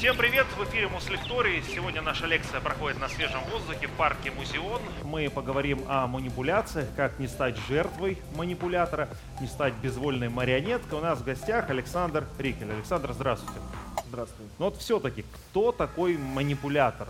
Всем привет! В эфире Муслекторий. Сегодня наша лекция проходит на свежем воздухе в парке Музеон. Мы поговорим о манипуляциях, как не стать жертвой манипулятора, не стать безвольной марионеткой. У нас в гостях Александр Рикель. Александр, здравствуйте. Здравствуй. Но вот все-таки, кто такой манипулятор?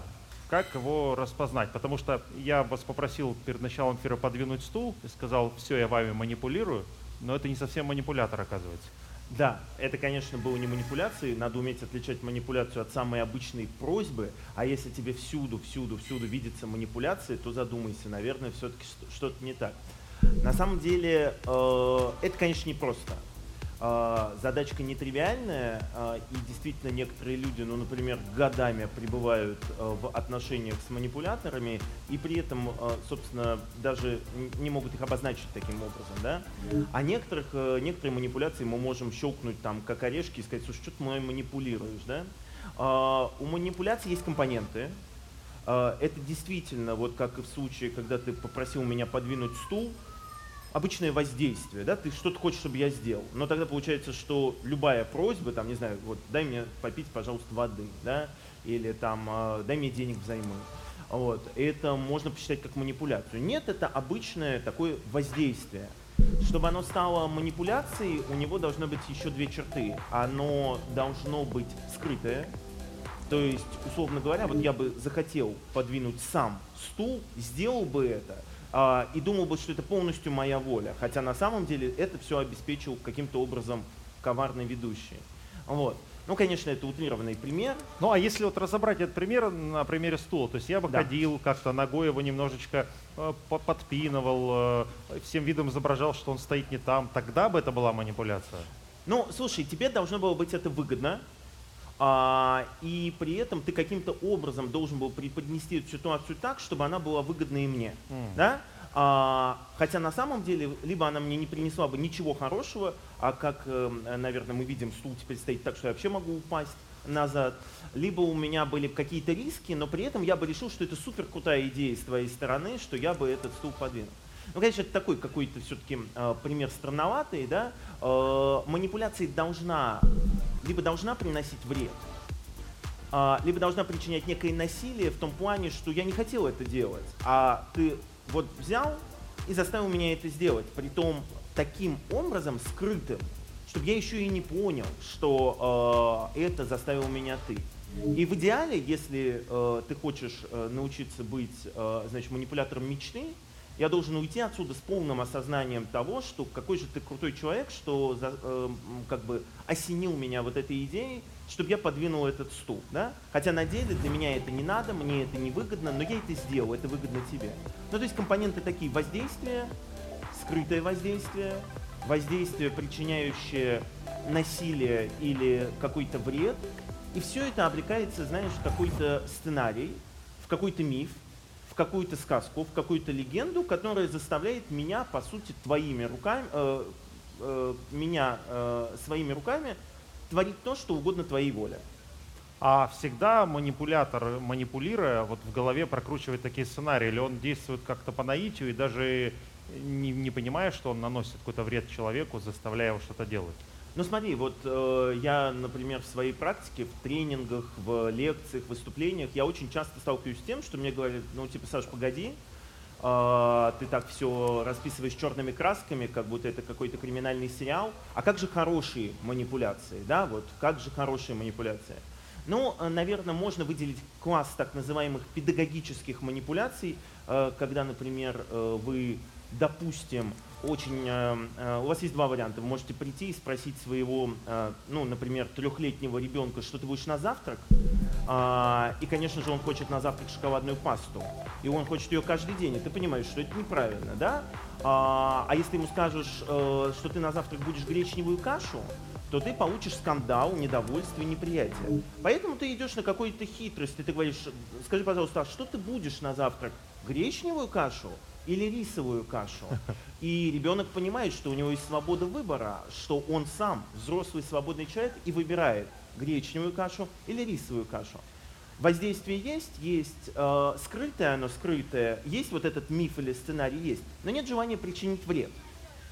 Как его распознать? Потому что я вас попросил перед началом эфира подвинуть стул и сказал, все, я вами манипулирую, но это не совсем манипулятор, оказывается. Да, это, конечно, было не манипуляцией. Надо уметь отличать манипуляцию от самой обычной просьбы. А если тебе всюду, всюду, всюду видится манипуляция, то задумайся, наверное, все-таки что-то не так. На самом деле, э, это, конечно, не просто. А, задачка нетривиальная, а, и действительно некоторые люди, ну, например, годами пребывают а, в отношениях с манипуляторами, и при этом, собственно, даже не могут их обозначить таким образом, да? А некоторых, некоторые манипуляции мы можем щелкнуть там, как орешки, и сказать, слушай, что ты мной манипулируешь, да? У манипуляции есть компоненты, это действительно, вот как и в случае, когда ты попросил меня подвинуть стул, обычное воздействие, да, ты что-то хочешь, чтобы я сделал, но тогда получается, что любая просьба, там, не знаю, вот, дай мне попить, пожалуйста, воды, да, или там, э, дай мне денег взаймы, вот, это можно посчитать как манипуляцию. Нет, это обычное такое воздействие. Чтобы оно стало манипуляцией, у него должно быть еще две черты. Оно должно быть скрытое, то есть, условно говоря, вот я бы захотел подвинуть сам стул, сделал бы это – а, и думал бы, что это полностью моя воля. Хотя на самом деле это все обеспечил каким-то образом коварный ведущий. Вот. Ну, конечно, это утрированный пример. Ну, а если вот разобрать этот пример на примере стула, то есть я бы да. ходил как-то ногой его немножечко э, подпинывал, э, всем видом изображал, что он стоит не там, тогда бы это была манипуляция? Ну, слушай, тебе должно было быть это выгодно, а, и при этом ты каким-то образом должен был преподнести эту ситуацию так, чтобы она была выгодна и мне. Mm. Да? А, хотя на самом деле, либо она мне не принесла бы ничего хорошего, а как, э, наверное, мы видим, стул теперь стоит так, что я вообще могу упасть назад, либо у меня были какие-то риски, но при этом я бы решил, что это супер крутая идея с твоей стороны, что я бы этот стул подвинул. Ну, конечно, это такой какой-то все-таки э, пример странноватый, да. Э, манипуляция должна, либо должна приносить вред, э, либо должна причинять некое насилие в том плане, что я не хотел это делать, а ты вот взял и заставил меня это сделать, при том таким образом скрытым, чтобы я еще и не понял, что э, это заставил меня ты. И в идеале, если э, ты хочешь э, научиться быть, э, значит, манипулятором мечты, я должен уйти отсюда с полным осознанием того, что какой же ты крутой человек, что э, как бы осенил меня вот этой идеей, чтобы я подвинул этот стул. Да? Хотя на деле для меня это не надо, мне это не выгодно, но я это сделал, это выгодно тебе. Ну то есть компоненты такие воздействия, скрытое воздействие, воздействие, причиняющее насилие или какой-то вред. И все это облекается, знаешь, в какой-то сценарий, в какой-то миф, какую-то сказку, в какую-то легенду, которая заставляет меня, по сути, твоими руками, э, э, меня э, своими руками творить то, что угодно твоей воле. А всегда манипулятор, манипулируя, вот в голове прокручивает такие сценарии, или он действует как-то по наитию и даже не, не понимая, что он наносит какой-то вред человеку, заставляя его что-то делать? Ну смотри, вот э, я, например, в своей практике, в тренингах, в лекциях, выступлениях, я очень часто сталкиваюсь с тем, что мне говорят, ну типа, Саш, погоди, э, ты так все расписываешь черными красками, как будто это какой-то криминальный сериал, а как же хорошие манипуляции, да, вот как же хорошие манипуляции? Ну, э, наверное, можно выделить класс так называемых педагогических манипуляций, э, когда, например, э, вы, допустим, очень... Э, э, у вас есть два варианта. Вы можете прийти и спросить своего, э, ну, например, трехлетнего ребенка, что ты будешь на завтрак. А, и, конечно же, он хочет на завтрак шоколадную пасту. И он хочет ее каждый день. И ты понимаешь, что это неправильно, да? А, а если ему скажешь, что ты на завтрак будешь гречневую кашу, то ты получишь скандал, недовольство и неприятие. Поэтому ты идешь на какую-то хитрость, и ты говоришь, скажи, пожалуйста, а что ты будешь на завтрак? Гречневую кашу? Или рисовую кашу. И ребенок понимает, что у него есть свобода выбора, что он сам взрослый свободный человек и выбирает гречневую кашу или рисовую кашу. Воздействие есть, есть э, скрытое, оно скрытое, есть вот этот миф или сценарий есть, но нет желания причинить вред.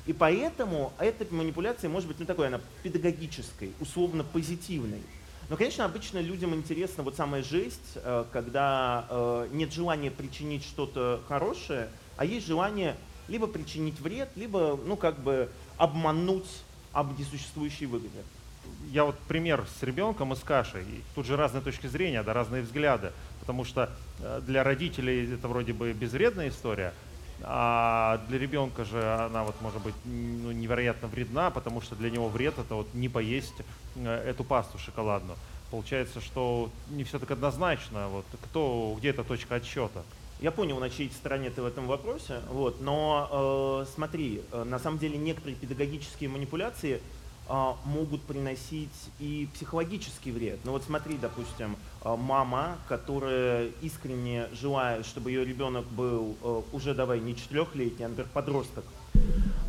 И поэтому эта манипуляция может быть, ну такой, она педагогической, условно позитивной. Но, конечно, обычно людям интересна вот самая жесть, э, когда э, нет желания причинить что-то хорошее, а есть желание либо причинить вред, либо, ну, как бы обмануть об несуществующей выгоде. Я вот пример с ребенком и с кашей. Тут же разные точки зрения, да, разные взгляды. Потому что э, для родителей это вроде бы безвредная история, а для ребенка же она вот может быть ну, невероятно вредна, потому что для него вред это вот не поесть э, эту пасту шоколадную. Получается, что не все так однозначно. Вот кто, где эта точка отсчета? Я понял, на чьей стороне ты в этом вопросе, вот, но э, смотри, э, на самом деле некоторые педагогические манипуляции э, могут приносить и психологический вред. Ну вот смотри, допустим, э, мама, которая искренне желает, чтобы ее ребенок был уже, давай, не четырехлетний, а, например, подросток,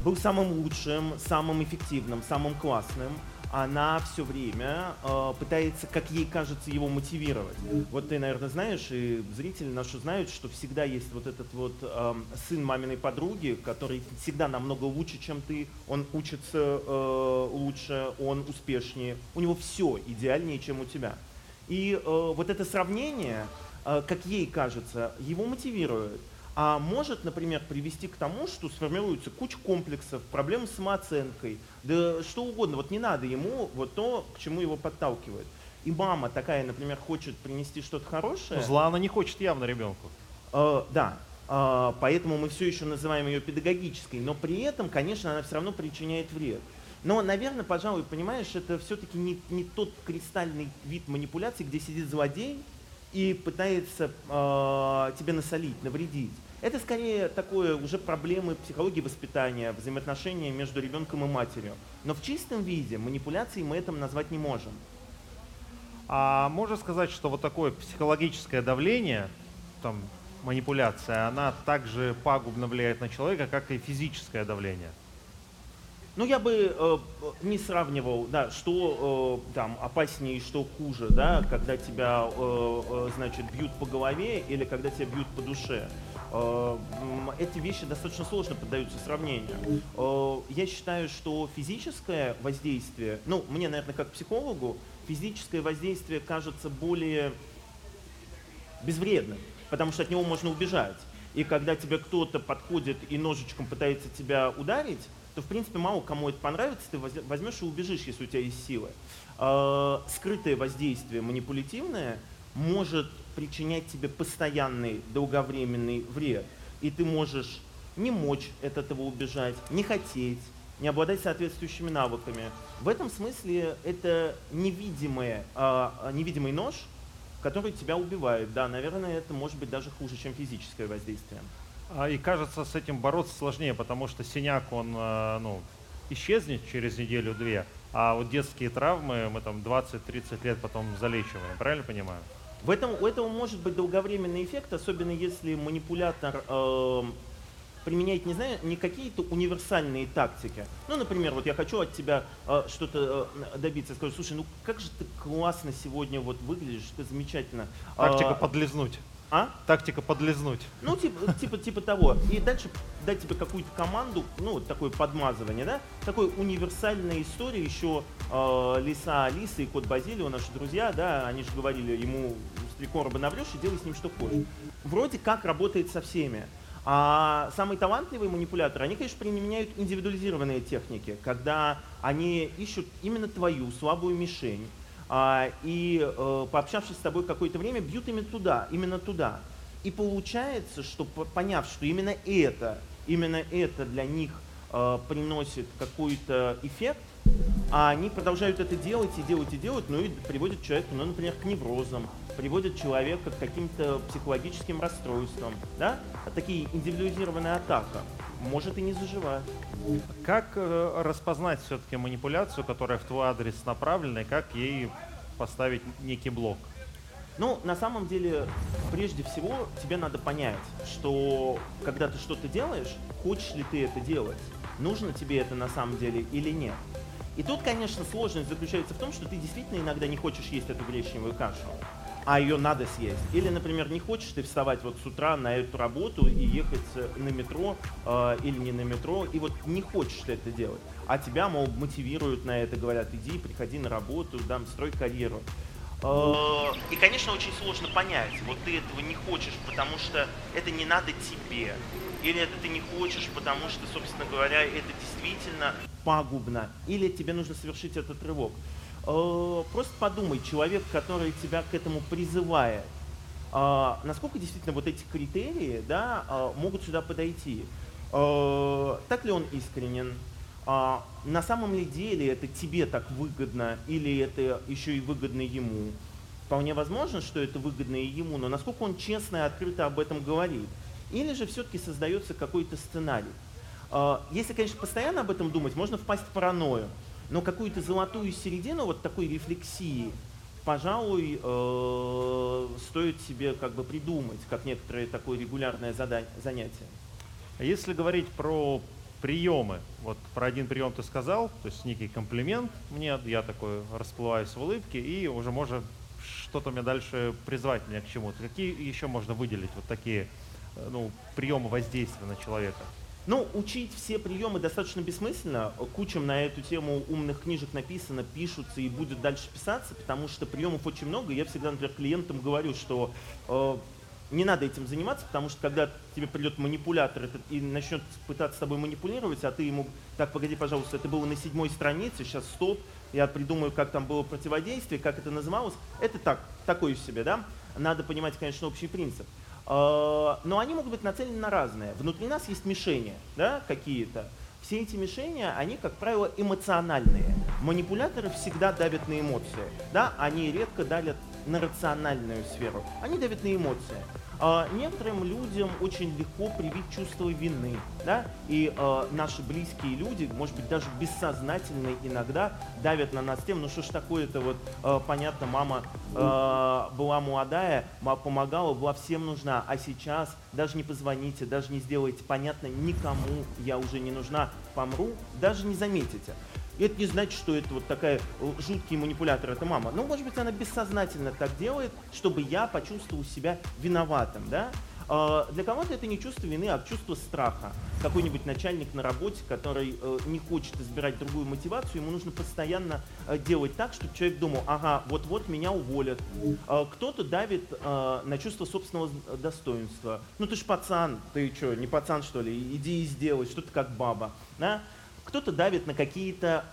был самым лучшим, самым эффективным, самым классным, она все время э, пытается, как ей кажется, его мотивировать. Вот ты, наверное, знаешь, и зрители наши знают, что всегда есть вот этот вот э, сын маминой подруги, который всегда намного лучше, чем ты, он учится э, лучше, он успешнее, у него все идеальнее, чем у тебя. И э, вот это сравнение, э, как ей кажется, его мотивирует а может, например, привести к тому, что сформируется куча комплексов, проблем с самооценкой, да что угодно. Вот не надо ему вот то, к чему его подталкивает. И мама такая, например, хочет принести что-то хорошее. Зла она не хочет явно ребенку. Э, да, э, поэтому мы все еще называем ее педагогической, но при этом, конечно, она все равно причиняет вред. Но, наверное, пожалуй, понимаешь, это все-таки не, не тот кристальный вид манипуляции, где сидит злодей и пытается э, тебе насолить, навредить. Это скорее такое уже проблемы психологии воспитания, взаимоотношения между ребенком и матерью. Но в чистом виде манипуляции мы это назвать не можем. А можно сказать, что вот такое психологическое давление, там, манипуляция, она также пагубно влияет на человека, как и физическое давление? Ну, я бы э, не сравнивал, да, что э, там опаснее и что хуже, да, когда тебя, э, э, значит, бьют по голове или когда тебя бьют по душе. Э, эти вещи достаточно сложно поддаются сравнению. Э, я считаю, что физическое воздействие, ну, мне, наверное, как психологу, физическое воздействие кажется более безвредным, потому что от него можно убежать. И когда тебе кто-то подходит и ножичком пытается тебя ударить, то, в принципе, мало кому это понравится, ты возьмешь и убежишь, если у тебя есть силы. Э, скрытое воздействие манипулятивное может причинять тебе постоянный долговременный вред. И ты можешь не мочь от этого убежать, не хотеть, не обладать соответствующими навыками. В этом смысле это невидимое, э, невидимый нож, который тебя убивает. Да, наверное, это может быть даже хуже, чем физическое воздействие. А, и кажется, с этим бороться сложнее, потому что синяк, он ну, исчезнет через неделю-две, а вот детские травмы мы там 20-30 лет потом залечиваем, правильно понимаю? В этом, у этого может быть долговременный эффект, особенно если манипулятор э, применяет, не знаю, не какие-то универсальные тактики. Ну, например, вот я хочу от тебя э, что-то э, добиться. Скажу, слушай, ну как же ты классно сегодня вот выглядишь, ты замечательно. Тактика а, подлизнуть. А? Тактика подлизнуть. Ну, типа, типа, типа того. И дальше дать тебе какую-то команду, ну, вот такое подмазывание, да? Такой универсальная история еще э, Лиса Алиса и Кот Базилио, наши друзья, да, они же говорили ему, три короба наврешь и делай с ним что хочешь. Вроде как работает со всеми. А самые талантливые манипуляторы, они, конечно, применяют индивидуализированные техники, когда они ищут именно твою слабую мишень, и э, пообщавшись с тобой какое-то время, бьют именно туда, именно туда. И получается, что поняв, что именно это, именно это для них э, приносит какой-то эффект, а они продолжают это делать и делать и делать, ну и приводят человека, ну, например, к неврозам, приводят человека к каким-то психологическим расстройствам, да? А такие индивидуализированная атака может и не заживать. Как э, распознать все-таки манипуляцию, которая в твой адрес направлена, и как ей поставить некий блок? Ну, на самом деле, прежде всего, тебе надо понять, что когда ты что-то делаешь, хочешь ли ты это делать, нужно тебе это на самом деле или нет. И тут, конечно, сложность заключается в том, что ты действительно иногда не хочешь есть эту гречневую кашу а ее надо съесть. Или, например, не хочешь ты вставать вот с утра на эту работу и ехать на метро э, или не на метро, и вот не хочешь ты это делать. А тебя, мол, мотивируют на это, говорят, иди, приходи на работу, дам, строй карьеру. Э, и, конечно, очень сложно понять, вот ты этого не хочешь, потому что это не надо тебе. Или это ты не хочешь, потому что, собственно говоря, это действительно пагубно. Или тебе нужно совершить этот рывок. Э, просто подумай, человек, который тебя к этому призывает, э, насколько действительно вот эти критерии да, могут сюда подойти. Так ли он искренен? на самом ли деле это тебе так выгодно или это еще и выгодно ему? Вполне возможно, что это выгодно и ему, но насколько он честно и открыто об этом говорит? Или же все-таки создается какой-то сценарий? Если, конечно, постоянно об этом думать, можно впасть в паранойю, но какую-то золотую середину вот такой рефлексии, пожалуй, э, стоит себе как бы придумать, как некоторое такое регулярное занятие. А если говорить про приемы. Вот про один прием ты сказал, то есть некий комплимент мне, я такой расплываюсь в улыбке, и уже можно что-то мне дальше призвать меня к чему-то. Какие еще можно выделить вот такие э, ну, приемы воздействия на человека? Ну, учить все приемы достаточно бессмысленно. Кучам на эту тему умных книжек написано, пишутся и будет дальше писаться, потому что приемов очень много. Я всегда, например, клиентам говорю, что э, не надо этим заниматься, потому что когда тебе придет манипулятор и начнет пытаться с тобой манипулировать, а ты ему, так, погоди, пожалуйста, это было на седьмой странице, сейчас стоп, я придумаю, как там было противодействие, как это называлось, это так, такое себе, да? Надо понимать, конечно, общий принцип. А, но они могут быть нацелены на разное. Внутри нас есть мишени, да, какие-то. Все эти мишени, они, как правило, эмоциональные. Манипуляторы всегда давят на эмоции, да, они редко давят на рациональную сферу, они давят на эмоции. А, некоторым людям очень легко привить чувство вины, да, и э, наши близкие люди, может быть, даже бессознательно иногда давят на нас тем, ну что ж такое-то, вот, э, понятно, мама э, была молодая, помогала, была всем нужна, а сейчас даже не позвоните, даже не сделаете, понятно, никому я уже не нужна, помру, даже не заметите. И это не значит, что это вот такая э, жуткий манипулятор, это мама. Ну, может быть, она бессознательно так делает, чтобы я почувствовал себя виноватым, да? А, для кого-то это не чувство вины, а чувство страха. Какой-нибудь начальник на работе, который э, не хочет избирать другую мотивацию, ему нужно постоянно э, делать так, чтобы человек думал, ага, вот-вот меня уволят. А, кто-то давит на чувство собственного достоинства. Ну ты ж пацан, ты что, не пацан что ли? Иди и сделай, что ты как баба. Да? Кто-то давит на какие-то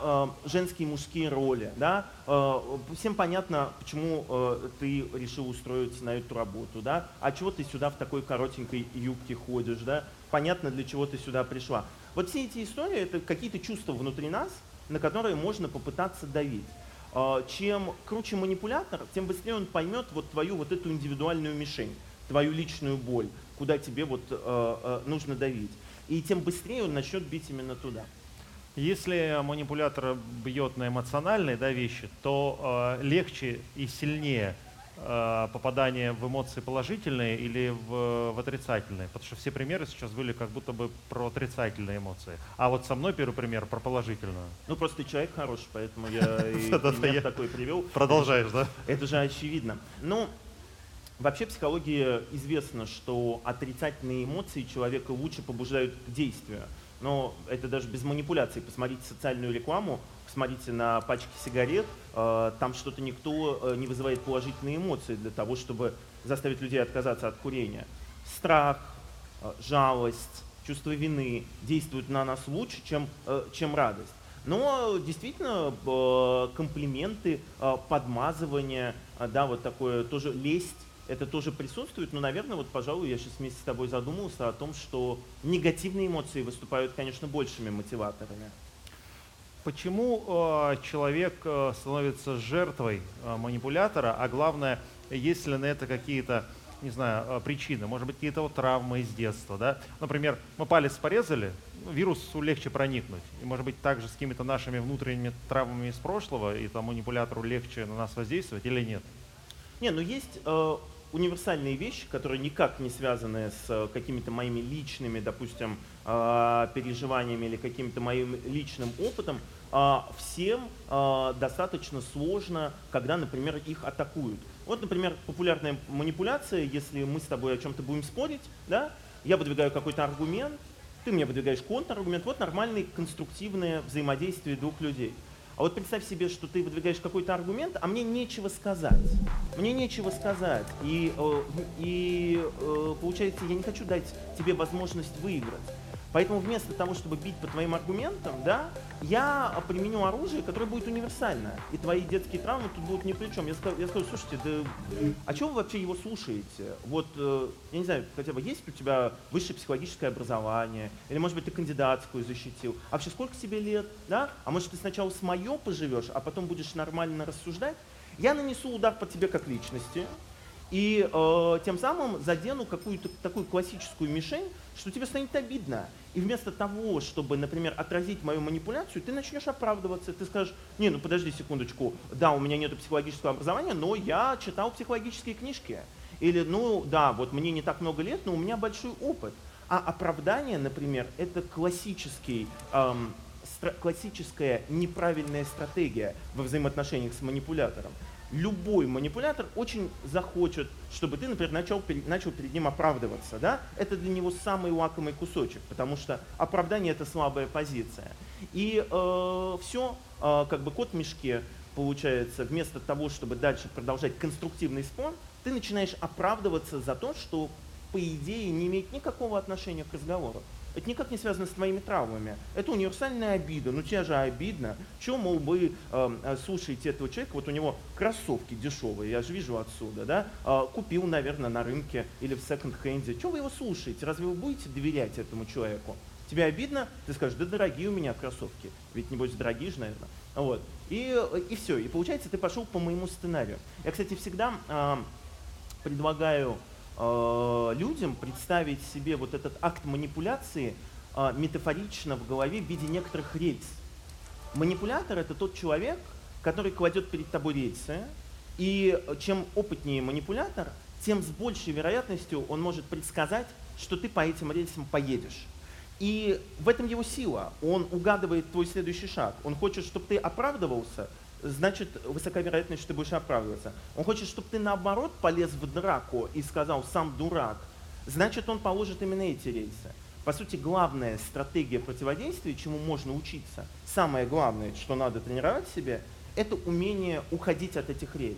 э, женские и мужские роли. Да? Э, всем понятно, почему э, ты решил устроиться на эту работу. Да? А чего ты сюда в такой коротенькой юбке ходишь? Да? Понятно, для чего ты сюда пришла. Вот все эти истории – это какие-то чувства внутри нас, на которые можно попытаться давить. Чем круче манипулятор, тем быстрее он поймет вот твою вот эту индивидуальную мишень, твою личную боль, куда тебе вот нужно давить и тем быстрее он начнет бить именно туда. Если манипулятор бьет на эмоциональные да, вещи, то э, легче и сильнее э, попадание в эмоции положительные или в, в отрицательные. Потому что все примеры сейчас были как будто бы про отрицательные эмоции. А вот со мной первый пример про положительную. Ну просто ты человек хороший, поэтому я такой привел. Продолжаешь, да? Это же очевидно. Ну, Вообще в психологии известно, что отрицательные эмоции человека лучше побуждают к действию. Но это даже без манипуляций. Посмотрите социальную рекламу, посмотрите на пачки сигарет, э, там что-то никто э, не вызывает положительные эмоции для того, чтобы заставить людей отказаться от курения. Страх, э, жалость, чувство вины действуют на нас лучше, чем, чем радость. Но действительно комплименты, подмазывание, да, вот такое тоже лесть это тоже присутствует, но, наверное, вот, пожалуй, я сейчас вместе с тобой задумался о том, что негативные эмоции выступают, конечно, большими мотиваторами. Почему э, человек э, становится жертвой э, манипулятора, а главное, есть ли на это какие-то, не знаю, э, причины, может быть, какие-то вот травмы из детства, да? Например, мы палец порезали, ну, вирусу легче проникнуть. И, может быть, также с какими-то нашими внутренними травмами из прошлого, и там манипулятору легче на нас воздействовать или нет? Не, ну есть э, универсальные вещи, которые никак не связаны с э, какими-то моими личными, допустим, э, переживаниями или каким-то моим личным опытом, а всем э, достаточно сложно, когда, например, их атакуют. Вот, например, популярная манипуляция, если мы с тобой о чем-то будем спорить, да, я выдвигаю какой-то аргумент, ты мне выдвигаешь контраргумент, вот нормальное конструктивное взаимодействие двух людей. А вот представь себе, что ты выдвигаешь какой-то аргумент, а мне нечего сказать. Мне нечего сказать. И, э, и э, получается, я не хочу дать тебе возможность выиграть. Поэтому вместо того, чтобы бить по твоим аргументам, да, я применю оружие, которое будет универсальное. И твои детские травмы тут будут ни при чем. Я скажу, я скажу слушайте, да, а чего вы вообще его слушаете? Вот, э, я не знаю, хотя бы есть у тебя высшее психологическое образование, или, может быть, ты кандидатскую защитил. А вообще сколько тебе лет, да? А может, ты сначала с мое поживешь, а потом будешь нормально рассуждать? Я нанесу удар по тебе как личности, и э, тем самым задену какую-то такую классическую мишень, что тебе станет обидно. И вместо того, чтобы, например, отразить мою манипуляцию, ты начнешь оправдываться. Ты скажешь, не, ну подожди секундочку, да, у меня нет психологического образования, но я читал психологические книжки. Или, ну да, вот мне не так много лет, но у меня большой опыт. А оправдание, например, это классический, эм, классическая неправильная стратегия во взаимоотношениях с манипулятором любой манипулятор очень захочет, чтобы ты, например, начал, начал перед ним оправдываться. Да? Это для него самый лакомый кусочек, потому что оправдание – это слабая позиция. И э, все, э, как бы кот в мешке, получается, вместо того, чтобы дальше продолжать конструктивный спор, ты начинаешь оправдываться за то, что, по идее, не имеет никакого отношения к разговору. Это никак не связано с твоими травмами. Это универсальная обида. Ну тебе же обидно. Чего, мол, вы э, слушаете этого человека, вот у него кроссовки дешевые, я же вижу отсюда, да? Э, купил, наверное, на рынке или в секонд-хенде. Чего вы его слушаете? Разве вы будете доверять этому человеку? Тебе обидно? Ты скажешь, да дорогие у меня кроссовки. Ведь, небось, дорогие же, наверное. Вот. И, и все. И получается, ты пошел по моему сценарию. Я, кстати, всегда э, предлагаю Э, людям представить себе вот этот акт манипуляции э, метафорично в голове в виде некоторых рельс. Манипулятор – это тот человек, который кладет перед тобой рельсы, и чем опытнее манипулятор, тем с большей вероятностью он может предсказать, что ты по этим рельсам поедешь. И в этом его сила. Он угадывает твой следующий шаг. Он хочет, чтобы ты оправдывался, значит высока вероятность, что ты будешь оправдываться. Он хочет, чтобы ты наоборот полез в драку и сказал «сам дурак», значит он положит именно эти рельсы. По сути, главная стратегия противодействия, чему можно учиться, самое главное, что надо тренировать себе, это умение уходить от этих рельс.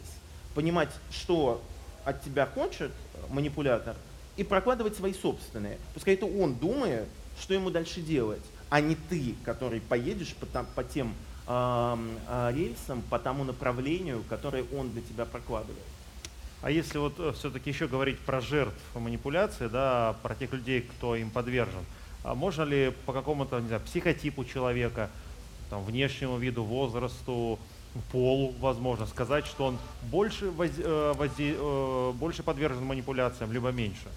Понимать, что от тебя хочет манипулятор, и прокладывать свои собственные. Пускай это он думает, что ему дальше делать, а не ты, который поедешь по, там, по тем рельсам, по тому направлению, которое он для тебя прокладывает. А если вот э, все-таки еще говорить про жертв манипуляции, да, про тех людей, кто им подвержен, а можно ли по какому-то не знаю, психотипу человека, там, внешнему виду, возрасту, полу, возможно, сказать, что он больше, воз, э, возде, э, больше подвержен манипуляциям, либо меньше?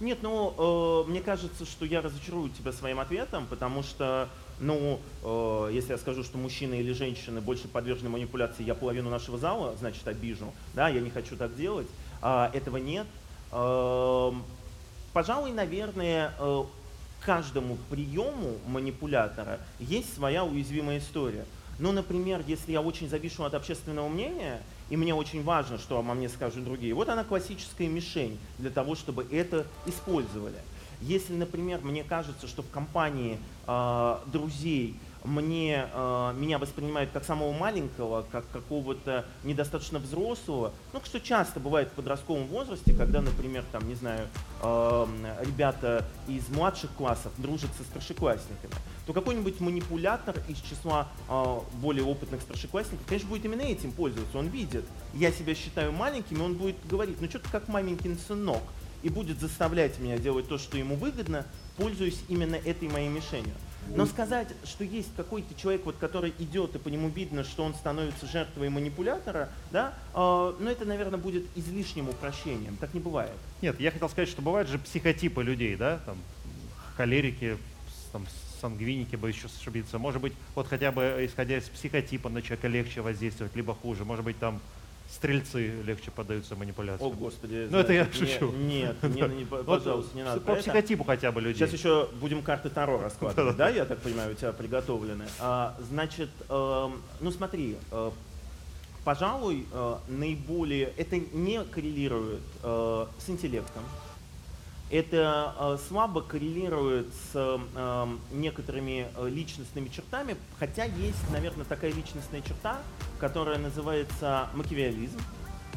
Нет, ну, э, мне кажется, что я разочарую тебя своим ответом, потому что ну, э, если я скажу, что мужчины или женщины больше подвержены манипуляции, я половину нашего зала, значит, обижу. Да, я не хочу так делать. Э, этого нет. Э, пожалуй, наверное, э, каждому приему манипулятора есть своя уязвимая история. Ну, например, если я очень завишу от общественного мнения, и мне очень важно, что обо мне скажут другие, вот она классическая мишень для того, чтобы это использовали. Если, например, мне кажется, что в компании э, друзей мне, э, меня воспринимают как самого маленького, как какого-то недостаточно взрослого, ну, что часто бывает в подростковом возрасте, когда, например, там, не знаю, э, ребята из младших классов дружат со старшеклассниками, то какой-нибудь манипулятор из числа э, более опытных старшеклассников, конечно, будет именно этим пользоваться. Он видит, я себя считаю маленьким, и он будет говорить, ну, что-то как маменькин сынок, и будет заставлять меня делать то, что ему выгодно, пользуясь именно этой моей мишенью. Но сказать, что есть какой-то человек, вот, который идет, и по нему видно, что он становится жертвой манипулятора, да, э, ну это, наверное, будет излишним упрощением. Так не бывает. Нет, я хотел сказать, что бывают же психотипы людей, да, там, холерики, там, сангвиники, бы еще ошибиться. Может быть, вот хотя бы исходя из психотипа на человека легче воздействовать, либо хуже. Может быть, там стрельцы легче поддаются манипуляции. О, Господи. Ну, это я шучу. Нет, не, не, пожалуйста, не надо. По психотипу хотя бы людей. Сейчас еще будем карты Таро раскладывать, да, я так понимаю, у тебя приготовлены. А, значит, э, ну смотри, э, пожалуй, э, наиболее, это не коррелирует э, с интеллектом, это э, слабо коррелирует с э, некоторыми э, личностными чертами, хотя есть, наверное, такая личностная черта, которая называется макиавиализм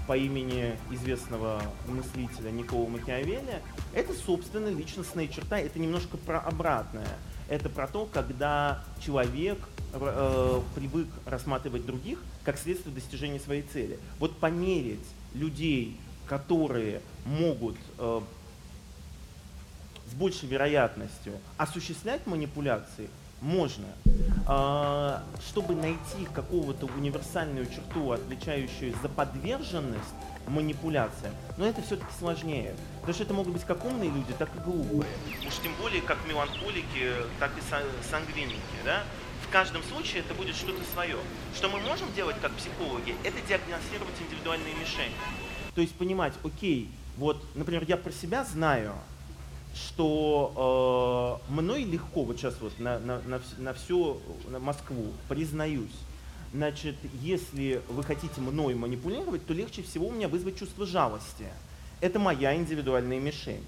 по имени известного мыслителя Никола Макиавелли. Это, собственно, личностная черта, это немножко про обратное. Это про то, когда человек э, привык рассматривать других как средство достижения своей цели. Вот померить людей, которые могут с большей вероятностью осуществлять манипуляции, можно. А, чтобы найти какого-то универсальную черту, отличающую за подверженность манипуляциям, но это все-таки сложнее. Потому что это могут быть как умные люди, так и глупые. Уж тем более как меланхолики, так и сангвиники. Да? В каждом случае это будет что-то свое. Что мы можем делать как психологи, это диагностировать индивидуальные мишени. То есть понимать, окей, вот, например, я про себя знаю, что э, мной легко, вот сейчас вот на, на, на, на всю на Москву, признаюсь, значит, если вы хотите мной манипулировать, то легче всего у меня вызвать чувство жалости. Это моя индивидуальная мишень.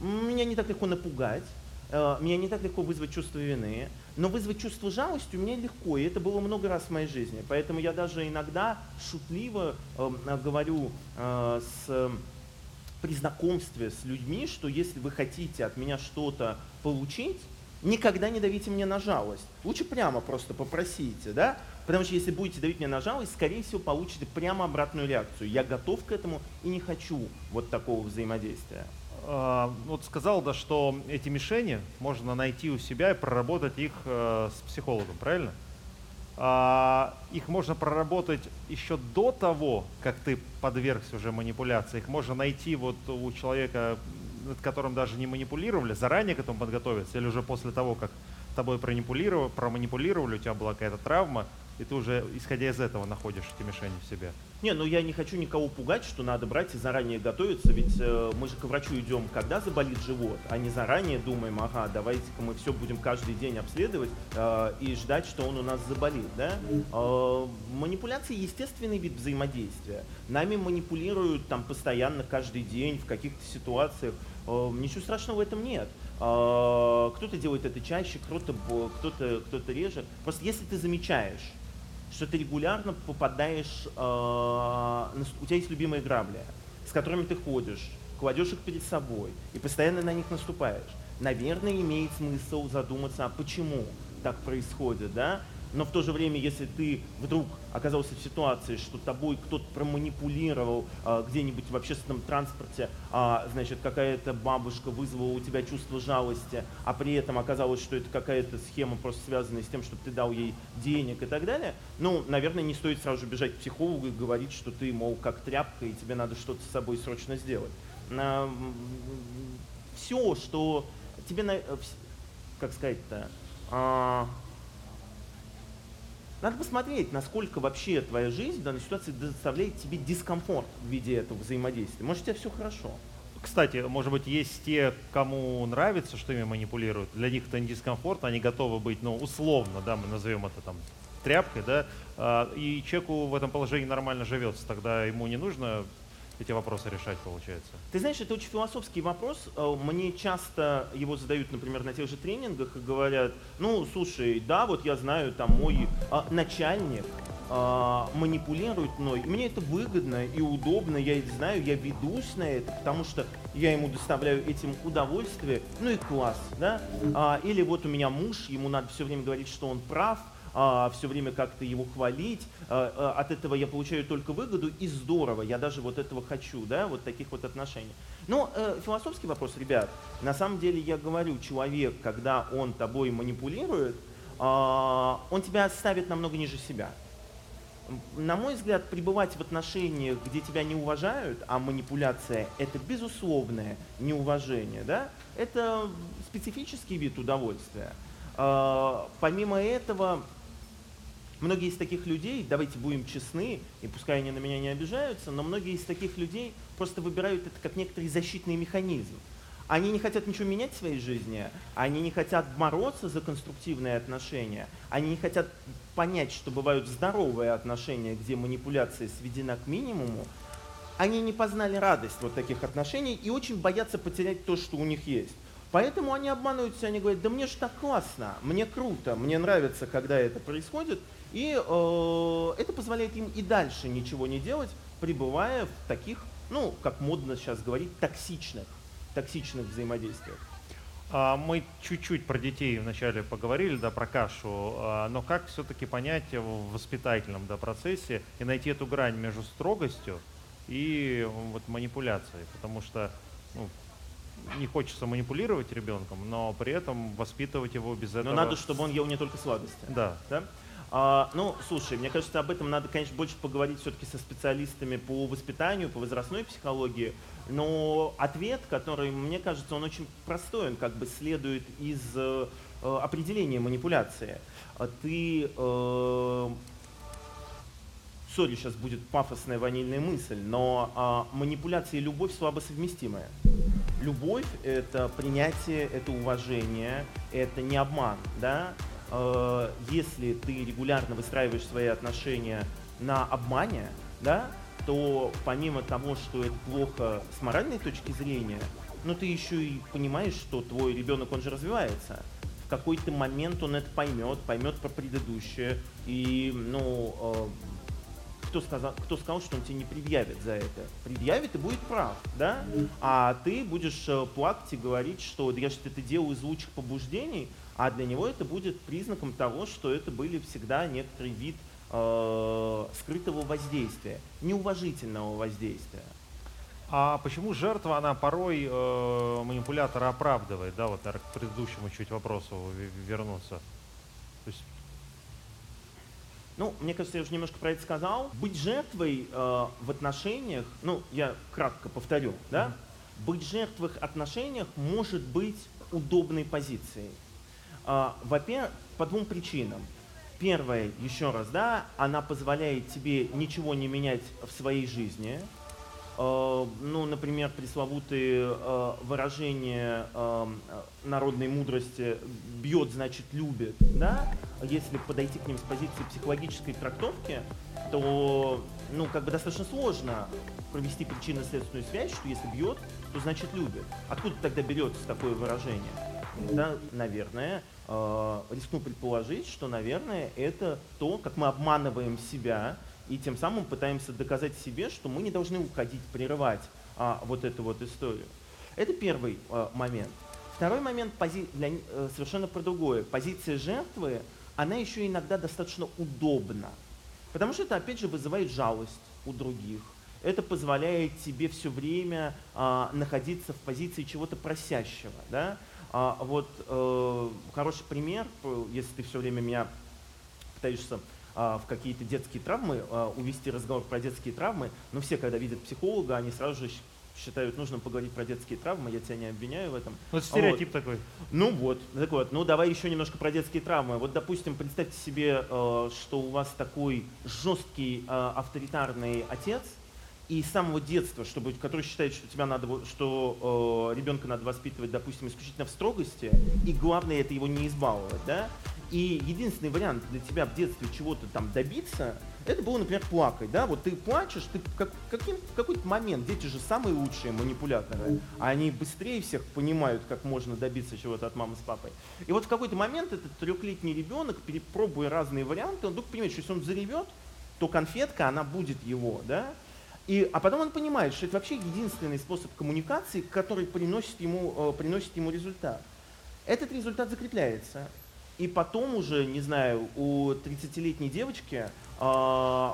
Меня не так легко напугать, э, меня не так легко вызвать чувство вины, но вызвать чувство жалости у меня легко, и это было много раз в моей жизни. Поэтому я даже иногда шутливо э, говорю э, с при знакомстве с людьми, что если вы хотите от меня что-то получить, никогда не давите мне на жалость. Лучше прямо просто попросите, да? Потому что если будете давить мне на жалость, скорее всего, получите прямо обратную реакцию. Я готов к этому и не хочу вот такого взаимодействия. А, вот сказал, да, что эти мишени можно найти у себя и проработать их э, с психологом, правильно? А, их можно проработать еще до того, как ты подвергся уже манипуляции. Их можно найти вот у человека, над которым даже не манипулировали, заранее к этому подготовиться, или уже после того, как тобой проманипулировали, проманипулировали, у тебя была какая-то травма, и ты уже, исходя из этого, находишь эти мишени в себе. Не, ну я не хочу никого пугать, что надо брать и заранее готовиться, ведь э, мы же к врачу идем, когда заболит живот, а не заранее думаем, ага, давайте-ка мы все будем каждый день обследовать э, и ждать, что он у нас заболит, да? Э, манипуляции естественный вид взаимодействия. Нами манипулируют там постоянно, каждый день, в каких-то ситуациях. Э, ничего страшного в этом нет. Э, кто-то делает это чаще, кто-то кто-то кто-то реже. Просто если ты замечаешь, что ты регулярно попадаешь, э, у тебя есть любимые грабли, с которыми ты ходишь, кладешь их перед собой и постоянно на них наступаешь. Наверное, имеет смысл задуматься, а почему так происходит, да? Но в то же время, если ты вдруг оказался в ситуации, что тобой кто-то проманипулировал а, где-нибудь в общественном транспорте, а, значит, какая-то бабушка вызвала у тебя чувство жалости, а при этом оказалось, что это какая-то схема просто связанная с тем, чтобы ты дал ей денег и так далее, ну, наверное, не стоит сразу же бежать к психологу и говорить, что ты, мол, как тряпка, и тебе надо что-то с собой срочно сделать. А, все, что тебе, как сказать-то, а, надо посмотреть, насколько вообще твоя жизнь в данной ситуации доставляет тебе дискомфорт в виде этого взаимодействия. Может, у тебя все хорошо. Кстати, может быть, есть те, кому нравится, что ими манипулируют. Для них это не дискомфорт, они готовы быть, ну, условно, да, мы назовем это там тряпкой, да, а, и человеку в этом положении нормально живется, тогда ему не нужно эти вопросы решать, получается? Ты знаешь, это очень философский вопрос. Э, мне часто его задают, например, на тех же тренингах и говорят, ну, слушай, да, вот я знаю, там мой а, начальник а, манипулирует мной. Мне это выгодно и удобно, я это знаю, я ведусь на это, потому что я ему доставляю этим удовольствие, ну и класс, да. А, или вот у меня муж, ему надо все время говорить, что он прав, а, все время как-то его хвалить. А, а, от этого я получаю только выгоду, и здорово, я даже вот этого хочу, да, вот таких вот отношений. Но э, философский вопрос, ребят, на самом деле я говорю, человек, когда он тобой манипулирует, он тебя ставит намного ниже себя. На мой взгляд, пребывать в отношениях, где тебя не уважают, а манипуляция – это безусловное неуважение, да? это специфический вид удовольствия. Помимо этого, Многие из таких людей, давайте будем честны, и пускай они на меня не обижаются, но многие из таких людей просто выбирают это как некоторый защитный механизм. Они не хотят ничего менять в своей жизни, они не хотят бороться за конструктивные отношения, они не хотят понять, что бывают здоровые отношения, где манипуляция сведена к минимуму, они не познали радость вот таких отношений и очень боятся потерять то, что у них есть. Поэтому они обманываются, они говорят, да мне же так классно, мне круто, мне нравится, когда это происходит, и э, это позволяет им и дальше ничего не делать, пребывая в таких, ну, как модно сейчас говорить, токсичных, токсичных взаимодействиях. А, мы чуть-чуть про детей вначале поговорили, да, про кашу, а, но как все-таки понять в воспитательном да, процессе и найти эту грань между строгостью и вот манипуляцией, потому что ну, не хочется манипулировать ребенком, но при этом воспитывать его без этого. Но надо, чтобы он ел не только сладости. Да. да? А, ну, слушай, мне кажется, об этом надо, конечно, больше поговорить все-таки со специалистами по воспитанию, по возрастной психологии. Но ответ, который, мне кажется, он очень простой, он как бы следует из э, определения манипуляции. Ты э, сори, сейчас будет пафосная ванильная мысль, но а, манипуляция и любовь слабо совместимая. Любовь — это принятие, это уважение, это не обман, да? А, если ты регулярно выстраиваешь свои отношения на обмане, да, то помимо того, что это плохо с моральной точки зрения, но ты еще и понимаешь, что твой ребенок, он же развивается. В какой-то момент он это поймет, поймет про предыдущее, и, ну, а, кто сказал, кто сказал, что он тебе не предъявит за это? Предъявит и будет прав, да? А ты будешь э, плакать и говорить, что я же это делаю из лучших побуждений, а для него это будет признаком того, что это были всегда некоторый вид э, скрытого воздействия, неуважительного воздействия. А почему жертва, она порой э, манипулятора оправдывает, да, вот к предыдущему чуть вопросу вернуться? То есть ну, мне кажется, я уже немножко про это сказал. Быть жертвой э, в отношениях, ну, я кратко повторю, да, mm-hmm. быть жертвой в отношениях может быть удобной позицией. Э, во-первых, по двум причинам. Первое, еще раз, да, она позволяет тебе ничего не менять в своей жизни, Э, ну, например, пресловутые э, выражения народной мудрости «бьет, значит, любит», да? Если подойти к ним с позиции психологической трактовки, то, ну, как бы достаточно сложно провести причинно-следственную связь, что если бьет, то значит любит. Откуда тогда берется такое выражение? Да, наверное, рискну предположить, что, наверное, это то, как мы обманываем себя, и тем самым пытаемся доказать себе, что мы не должны уходить, прерывать а, вот эту вот историю. Это первый а, момент. Второй момент пози для, а, совершенно про другое. Позиция жертвы, она еще иногда достаточно удобна, потому что это опять же вызывает жалость у других. Это позволяет тебе все время а, находиться в позиции чего-то просящего. Да? А, вот э, хороший пример, если ты все время меня пытаешься а, в какие-то детские травмы, а, увести разговор про детские травмы, но все, когда видят психолога, они сразу же считают нужным поговорить про детские травмы, я тебя не обвиняю в этом. Вот стереотип вот. такой. Ну вот, так вот, ну давай еще немножко про детские травмы. Вот, допустим, представьте себе, э, что у вас такой жесткий э, авторитарный отец, и с самого детства, чтобы, который считает, что тебя надо, что э, ребенка надо воспитывать, допустим, исключительно в строгости, и главное это его не избаловать, да? И единственный вариант для тебя в детстве чего-то там добиться, это было, например, плакать, да, вот ты плачешь, ты как, каким, в какой-то момент, дети же самые лучшие манипуляторы, а они быстрее всех понимают, как можно добиться чего-то от мамы с папой. И вот в какой-то момент этот трехлетний ребенок, перепробуя разные варианты, он вдруг понимает, что если он заревет, то конфетка, она будет его, да, и, а потом он понимает, что это вообще единственный способ коммуникации, который приносит ему, э, приносит ему результат. Этот результат закрепляется. И потом уже, не знаю, у 30-летней девочки э,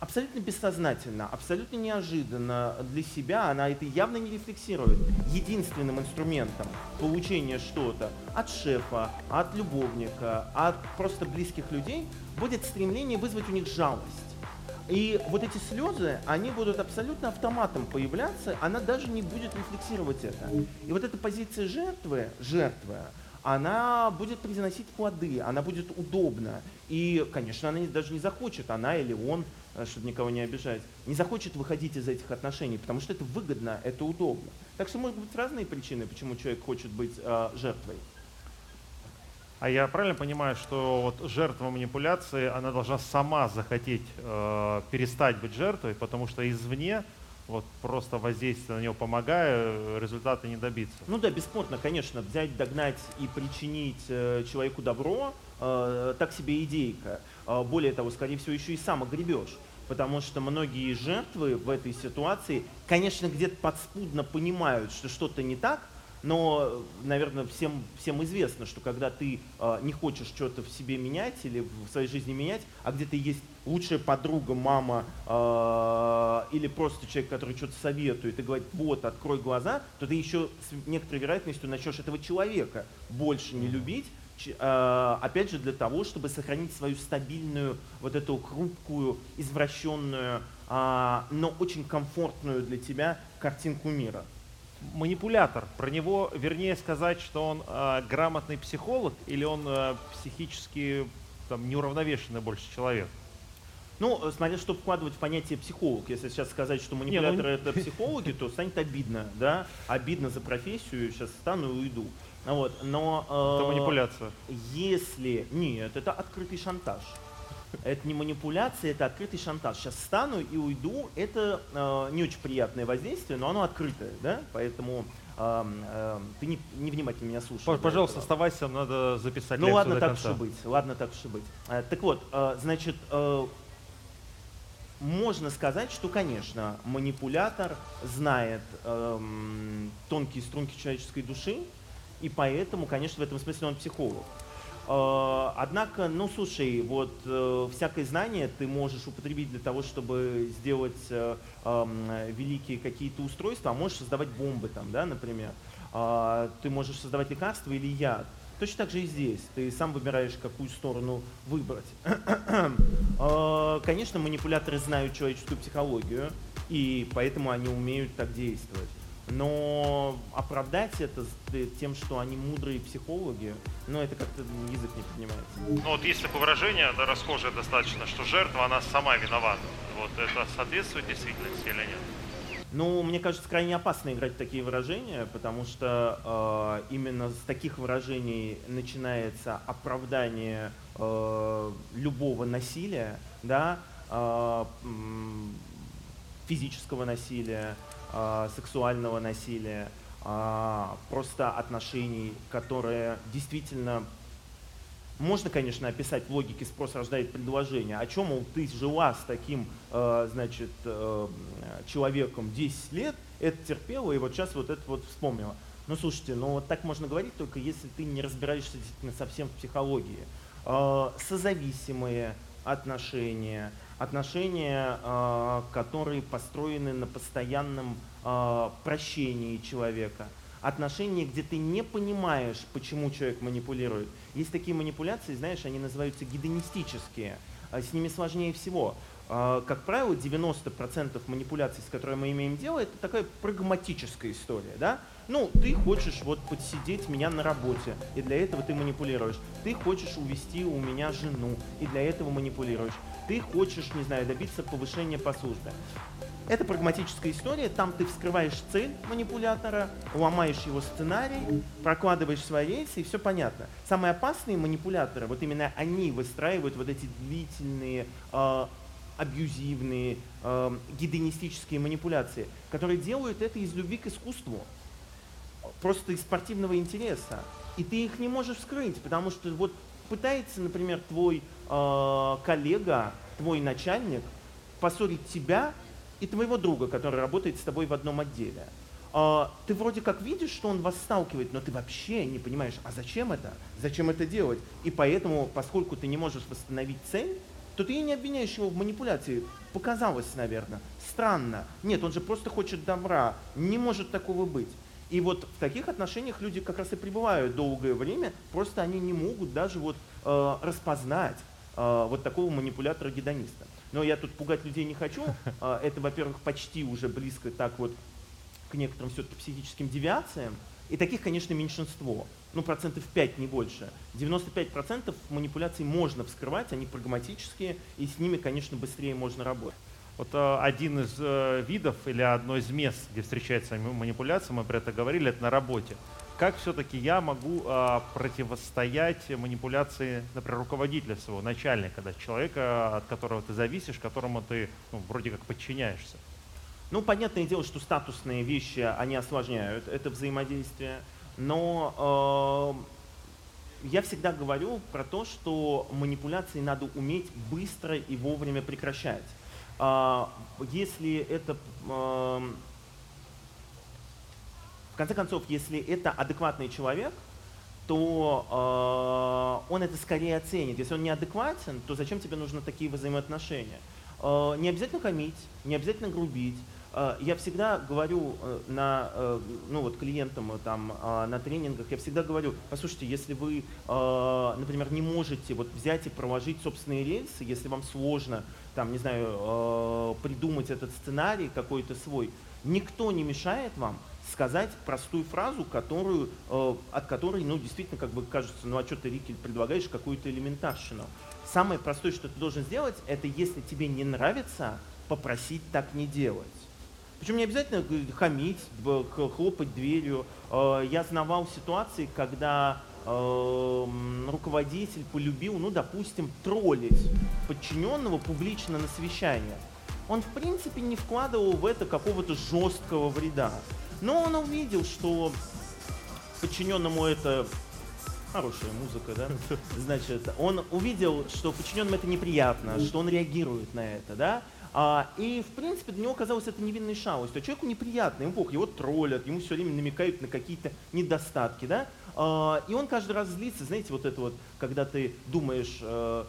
абсолютно бессознательно, абсолютно неожиданно для себя, она это явно не рефлексирует. Единственным инструментом получения что-то от шефа, от любовника, от просто близких людей будет стремление вызвать у них жалость. И вот эти слезы, они будут абсолютно автоматом появляться, она даже не будет рефлексировать это. И вот эта позиция жертвы, жертвы, она будет приносить плоды, она будет удобна. И, конечно, она даже не захочет, она или он, э, чтобы никого не обижать, не захочет выходить из этих отношений, потому что это выгодно, это удобно. Так что, может быть, разные причины, почему человек хочет быть э, жертвой. А я правильно понимаю, что вот жертва манипуляции, она должна сама захотеть э, перестать быть жертвой, потому что извне вот просто воздействие на него помогая, результата не добиться. Ну да, бесспорно, конечно, взять, догнать и причинить э, человеку добро, э, так себе идейка. Э, более того, скорее всего, еще и сам огребешь. Потому что многие жертвы в этой ситуации, конечно, где-то подспудно понимают, что что-то не так, но, наверное, всем, всем известно, что когда ты э, не хочешь что-то в себе менять или в своей жизни менять, а где-то есть лучшая подруга, мама э, или просто человек, который что-то советует и говорит, вот, открой глаза, то ты еще с некоторой вероятностью начнешь этого человека больше не любить, э, опять же, для того, чтобы сохранить свою стабильную, вот эту хрупкую, извращенную, э, но очень комфортную для тебя картинку мира манипулятор. Про него, вернее сказать, что он э, грамотный психолог или он э, психически там, неуравновешенный больше человек? Ну, э, смотря что вкладывать в понятие психолог. Если сейчас сказать, что манипуляторы Не, ну... это психологи, то станет обидно, да? Обидно за профессию, сейчас стану и уйду. Вот, но... Э, это манипуляция. Если... Нет, это открытый шантаж. Это не манипуляция, это открытый шантаж. Сейчас встану и уйду. Это э, не очень приятное воздействие, но оно открытое, да? Поэтому э, э, ты не, невнимательно меня слушаешь. Пожалуйста, оставайся, надо записать Ну ладно, так уж и быть. Ладно, так уж и быть. Э, так вот, э, значит, э, можно сказать, что, конечно, манипулятор знает э, тонкие струнки человеческой души, и поэтому, конечно, в этом смысле он психолог. Э, однако, ну слушай, вот э, всякое знание ты можешь употребить для того, чтобы сделать э, э, великие какие-то устройства, а можешь создавать бомбы там, да, например. Ты можешь создавать лекарства или яд. Точно так же и здесь. Ты сам выбираешь, какую сторону выбрать. конечно, манипуляторы знают человеческую психологию, и поэтому они умеют так действовать. Но оправдать это тем, что они мудрые психологи, ну это как-то язык не поднимается. Ну вот есть такое выражение, да, расхожее достаточно, что жертва, она сама виновата. Вот это соответствует действительности или нет? Ну, мне кажется, крайне опасно играть в такие выражения, потому что э, именно с таких выражений начинается оправдание э, любого насилия, да, э, физического насилия, э, сексуального насилия, э, просто отношений, которые действительно можно, конечно, описать в логике спрос рождает предложение. О чем, мол, ты жила с таким, э, значит, э, человеком 10 лет, это терпела, и вот сейчас вот это вот вспомнила. Ну, слушайте, ну вот так можно говорить, только если ты не разбираешься действительно совсем в психологии. Созависимые отношения, отношения, э, которые построены на постоянном э, прощении человека, отношения, где ты не понимаешь, почему человек манипулирует. Есть такие манипуляции, знаешь, они называются гедонистические. А с ними сложнее всего. Как правило, 90% манипуляций, с которыми мы имеем дело, это такая прагматическая история. Да? Ну, ты хочешь вот подсидеть меня на работе, и для этого ты манипулируешь. Ты хочешь увести у меня жену, и для этого манипулируешь ты хочешь, не знаю, добиться повышения по службе. Это прагматическая история, там ты вскрываешь цель манипулятора, ломаешь его сценарий, прокладываешь свои рейсы, и все понятно. Самые опасные манипуляторы, вот именно они выстраивают вот эти длительные, э, абьюзивные, э, гедонистические манипуляции, которые делают это из любви к искусству, просто из спортивного интереса. И ты их не можешь вскрыть, потому что вот пытается, например, твой э, коллега, твой начальник поссорить тебя и твоего друга, который работает с тобой в одном отделе. Э, ты вроде как видишь, что он вас сталкивает, но ты вообще не понимаешь, а зачем это? Зачем это делать? И поэтому, поскольку ты не можешь восстановить цель, то ты и не обвиняешь его в манипуляции. Показалось, наверное. Странно. Нет, он же просто хочет добра. Не может такого быть. И вот в таких отношениях люди как раз и пребывают долгое время, просто они не могут даже вот э, распознать э, вот такого манипулятора-гедониста. Но я тут пугать людей не хочу. Э, это, во-первых, почти уже близко так вот к некоторым все-таки психическим девиациям. И таких, конечно, меньшинство. Ну, процентов 5, не больше. 95% манипуляций можно вскрывать, они прагматические, и с ними, конечно, быстрее можно работать. Вот э, один из э, видов или одно из мест, где встречается манипуляция, мы про это говорили, это на работе. Как все-таки я могу э, противостоять манипуляции, например, руководителя своего, начальника, да, человека, от которого ты зависишь, которому ты ну, вроде как подчиняешься? Ну, понятное дело, что статусные вещи, они осложняют это взаимодействие, но э, я всегда говорю про то, что манипуляции надо уметь быстро и вовремя прекращать. Э, если это... В конце концов, если это адекватный человек, то э, он это скорее оценит. Если он неадекватен, то зачем тебе нужны такие взаимоотношения? Э, не обязательно хамить, не обязательно грубить. Э, я всегда говорю э, на, э, ну вот клиентам там, на тренингах, я всегда говорю, послушайте, если вы, например, не можете вот взять и проложить собственные рельсы, если вам сложно, там, не знаю, придумать этот сценарий какой-то свой, никто не мешает вам сказать простую фразу, которую, от которой, ну, действительно, как бы кажется, ну, а что ты, Рики, предлагаешь какую-то элементарщину. Самое простое, что ты должен сделать, это если тебе не нравится, попросить так не делать. Причем не обязательно хамить, хлопать дверью. Э, я знавал ситуации, когда э, руководитель полюбил, ну, допустим, троллить подчиненного публично на совещаниях. Он, в принципе, не вкладывал в это какого-то жесткого вреда. Но он увидел, что подчиненному это хорошая музыка, да? Значит, он увидел, что подчиненному это неприятно, что он реагирует на это, да? А, и, в принципе, для него казалось это невинной шалостью. А человеку неприятно, ему бог, его троллят, ему все время намекают на какие-то недостатки, да? А, и он каждый раз злится, знаете, вот это вот, когда ты думаешь, а,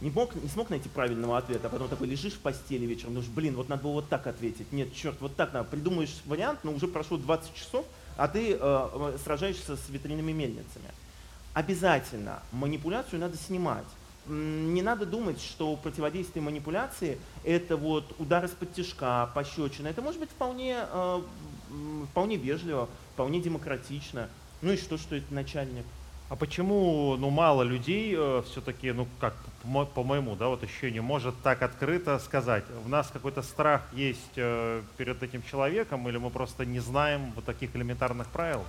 не, мог, не смог найти правильного ответа, а потом такой лежишь в постели вечером, думаешь, блин, вот надо было вот так ответить. Нет, черт, вот так надо. Придумаешь вариант, но уже прошло 20 часов, а ты э, сражаешься с ветряными мельницами. Обязательно манипуляцию надо снимать не надо думать, что противодействие манипуляции – это вот удар из-под тяжка, пощечина. Это может быть вполне, э, вполне вежливо, вполне демократично. Ну и что, что это начальник? А почему, ну, мало людей э, все-таки, ну, как по, моему, да, вот ощущению, может так открыто сказать, в нас какой-то страх есть э, перед этим человеком, или мы просто не знаем вот таких элементарных правил?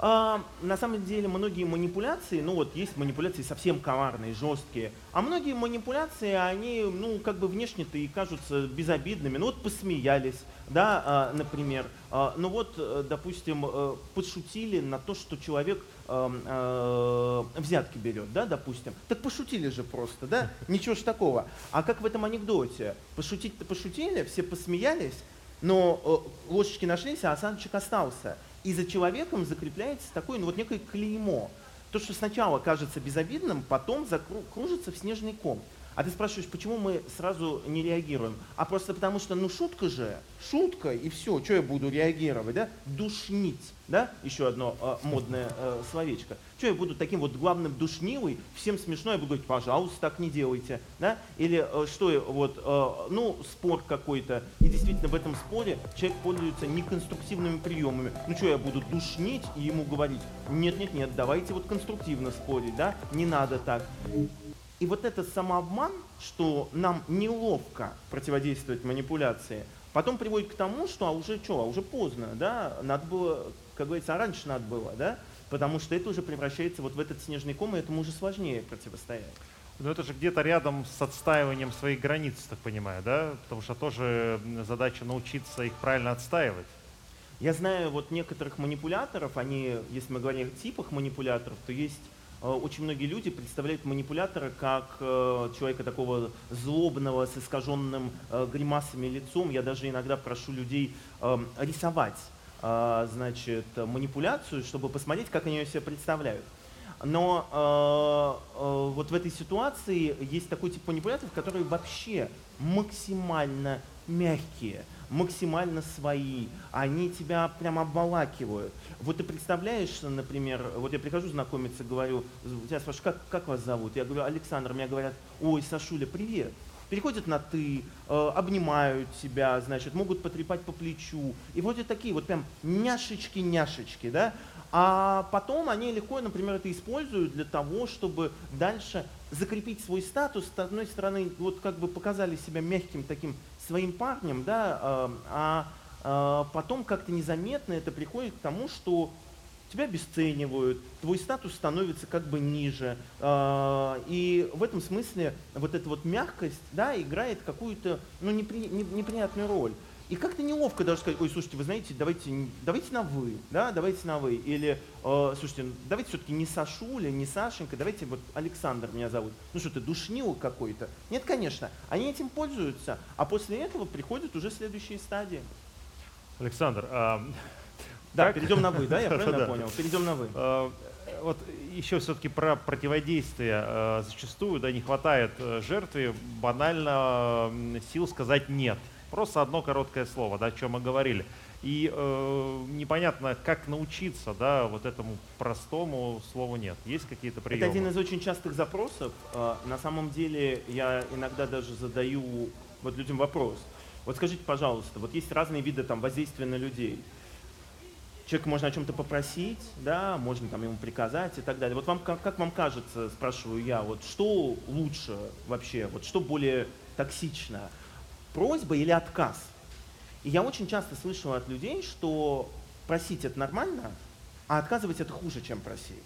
А, на самом деле многие манипуляции, ну вот есть манипуляции совсем коварные, жесткие, а многие манипуляции, они, ну как бы внешне-то и кажутся безобидными. Ну вот посмеялись, да, а, например. А, ну вот, э, допустим, а, подшутили на то, что человек а, а, взятки берет, да, допустим. Так пошутили же просто, да, ничего ж такого. А как в этом анекдоте? Пошутить-то пошутили, все посмеялись, но э, ложечки нашлись, а осадочек остался и за человеком закрепляется такое, ну вот некое клеймо. То, что сначала кажется безобидным, потом закружится в снежный ком. А ты спрашиваешь, почему мы сразу не реагируем? А просто потому что, ну шутка же, шутка, и все, что я буду реагировать, да? Душнить, да? Еще одно э, модное э, словечко. Что я буду таким вот главным душнилой, всем смешно, я буду говорить, пожалуйста, так не делайте, да? Или э, что, вот, э, ну, спор какой-то, и действительно в этом споре человек пользуется неконструктивными приемами. Ну что, я буду душнить и ему говорить, нет-нет-нет, давайте вот конструктивно спорить, да? Не надо так. И вот этот самообман, что нам неловко противодействовать манипуляции, потом приводит к тому, что а уже что, а уже поздно, да, надо было, как говорится, а раньше надо было, да, потому что это уже превращается вот в этот снежный ком, и этому уже сложнее противостоять. Но это же где-то рядом с отстаиванием своих границ, так понимаю, да? Потому что тоже задача научиться их правильно отстаивать. Я знаю вот некоторых манипуляторов, они, если мы говорим о типах манипуляторов, то есть очень многие люди представляют манипулятора как э, человека такого злобного, с искаженным э, гримасами лицом. Я даже иногда прошу людей эм, рисовать значит, манипуляцию, чтобы посмотреть, как они ее себе представляют. Но э, э, вот в этой ситуации есть такой тип манипуляторов, которые вообще максимально мягкие, максимально свои, они тебя прям обволакивают. Вот ты представляешь, например, вот я прихожу знакомиться, говорю, я спрашиваю, как, как вас зовут? Я говорю, Александр, мне говорят, ой, Сашуля, привет. Переходят на «ты», э, обнимают тебя, значит, могут потрепать по плечу. И вроде такие вот прям няшечки-няшечки, да? А потом они легко, например, это используют для того, чтобы дальше закрепить свой статус. С одной стороны, вот как бы показали себя мягким таким своим парнем, да, а, а, а потом как-то незаметно это приходит к тому, что тебя обесценивают, твой статус становится как бы ниже. А, и в этом смысле вот эта вот мягкость да, играет какую-то ну, непри, неприятную роль. И как-то неловко даже сказать, ой, слушайте, вы знаете, давайте, давайте на вы, да, давайте на вы. Или, э, слушайте, давайте все-таки не Сашуля, не Сашенька, давайте вот Александр меня зовут. Ну что ты, душнил какой-то? Нет, конечно, они этим пользуются, а после этого приходят уже следующие стадии. Александр, а, да, как? перейдем на вы, да, я правильно Да. понял? Перейдем на вы. а, вот еще все-таки про противодействие. А, Зачастую да, не хватает э, жертве банально сил сказать нет. Просто одно короткое слово, да, о чем мы говорили. И э, непонятно, как научиться, да, вот этому простому слову нет. Есть какие-то приемы? Это один из очень частых запросов. Э, На самом деле я иногда даже задаю вот людям вопрос. Вот скажите, пожалуйста, вот есть разные виды там воздействия на людей. Человека можно о чем-то попросить, да, можно там ему приказать и так далее. Вот вам как, как вам кажется, спрашиваю я, вот что лучше вообще, вот что более токсично, просьба или отказ? И я очень часто слышу от людей, что просить это нормально, а отказывать это хуже, чем просить.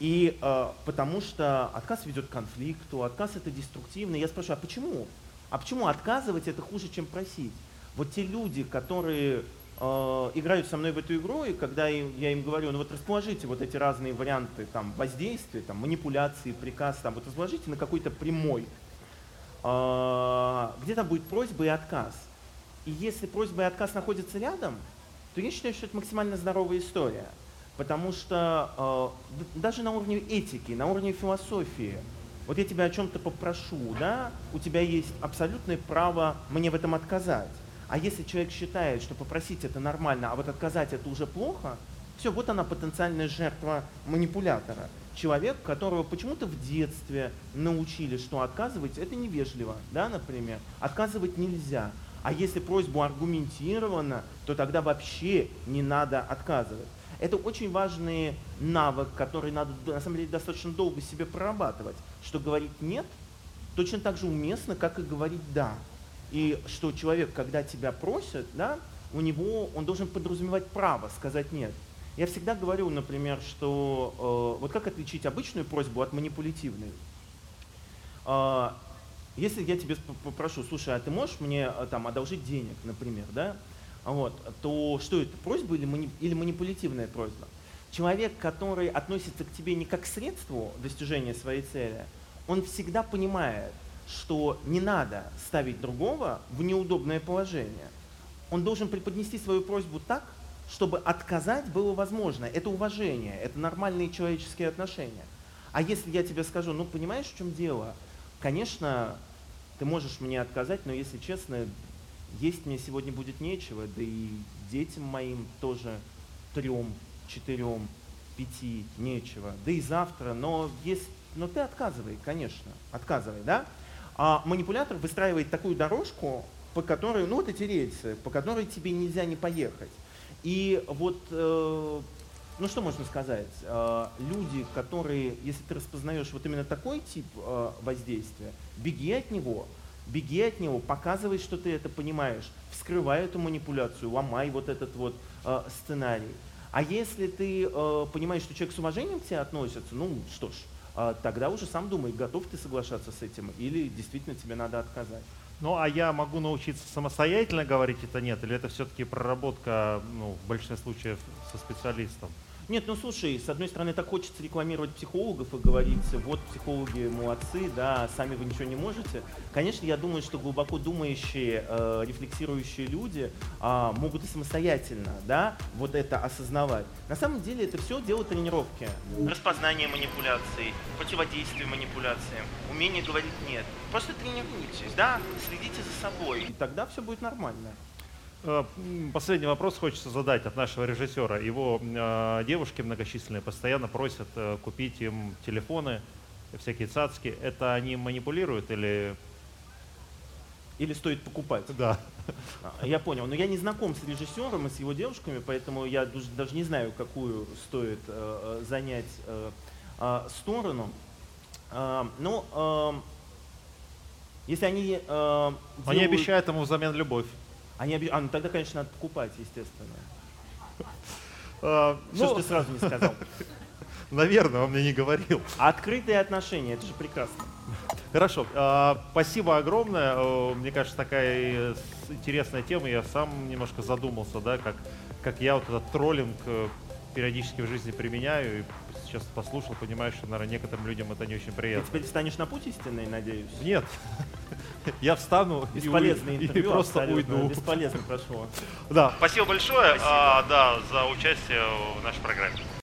И э, потому что отказ ведет к конфликту, отказ это деструктивно. Я спрашиваю, а почему? А почему отказывать это хуже, чем просить? Вот те люди, которые э, играют со мной в эту игру, и когда им- я им говорю, ну вот расположите вот эти разные варианты там, воздействия, там, манипуляции, приказ, там, вот разложите на какой-то прямой, э, где там будет просьба и отказ. И если просьба и отказ находятся рядом, то я считаю, что это максимально здоровая история. Потому что э, даже на уровне этики, на уровне философии, вот я тебя о чем-то попрошу, да, у тебя есть абсолютное право мне в этом отказать. А если человек считает, что попросить это нормально, а вот отказать это уже плохо, все, вот она потенциальная жертва манипулятора. Человек, которого почему-то в детстве научили, что отказывать это невежливо, да, например. Отказывать нельзя. А если просьбу аргументировано, то тогда вообще не надо отказывать. Это очень важный навык, который надо на самом деле достаточно долго себе прорабатывать, что говорить нет точно так же уместно, как и говорить да. И что человек, когда тебя просит, да, у него он должен подразумевать право сказать нет. Я всегда говорю, например, что э, вот как отличить обычную просьбу от манипулятивной. Э, если я тебе попрошу, слушай, а ты можешь мне э, там одолжить денег, например, да, вот, то что это, просьба или, мани- или манипулятивная просьба? Человек, который относится к тебе не как к средству достижения своей цели, он всегда понимает, что не надо ставить другого в неудобное положение. Он должен преподнести свою просьбу так, чтобы отказать было возможно. Это уважение, это нормальные человеческие отношения. А если я тебе скажу, ну понимаешь, в чем дело? Конечно, ты можешь мне отказать, но если честно, есть мне сегодня будет нечего, да и детям моим тоже трем, четырем, пяти нечего, да и завтра, но есть, но ты отказывай, конечно, отказывай, да? А манипулятор выстраивает такую дорожку, по которой, ну вот эти рельсы, по которой тебе нельзя не поехать. И вот, э, ну что можно сказать, Э, люди, которые, если ты распознаешь вот именно такой тип э, воздействия, беги от него, беги от него, показывай, что ты это понимаешь, вскрывай эту манипуляцию, ломай вот этот вот сценарий. А если ты понимаешь, что человек с уважением к тебе относится, ну что ж, тогда уже сам думай, готов ты соглашаться с этим или действительно тебе надо отказать. Ну, а я могу научиться самостоятельно говорить это нет, или это все-таки проработка, ну, в большинстве случаев со специалистом? Нет, ну слушай, с одной стороны, так хочется рекламировать психологов и говорить, вот психологи молодцы, да, сами вы ничего не можете. Конечно, я думаю, что глубоко думающие, э, рефлексирующие люди а, могут и самостоятельно, да, вот это осознавать. На самом деле это все дело тренировки. Распознание манипуляций, противодействие манипуляциям, умение говорить нет. Просто тренируйтесь, да, следите за собой, и тогда все будет нормально. Э, Последний вопрос хочется задать от нашего режиссера. Его э, девушки многочисленные постоянно просят э, купить им телефоны, всякие цацки. Это они манипулируют или... Или стоит покупать? Да. А, Я понял, но я не знаком с режиссером и с его девушками, поэтому я даже не знаю, какую стоит э, занять э, а, сторону. А, но эм, если они э, Они делают- обещают ему взамен любовь. Они обе- а, ну тогда, конечно, надо покупать, естественно. Э, Что ж ну, ты сразу не сказал? наверное, он мне не говорил. А открытые отношения, это же прекрасно. Хорошо. А, спасибо огромное. Э, мне кажется, такая интересная тема. Я сам немножко задумался, да, как, как я вот этот троллинг э, периодически в жизни применяю. И сейчас послушал, понимаю, что, наверное, некоторым людям это не очень приятно. Ты теперь встанешь на путь истинный, надеюсь? Нет. Я встану и, и просто уйду. Бесполезно прошло. Да. Спасибо большое Спасибо. А, да, за участие в нашей программе.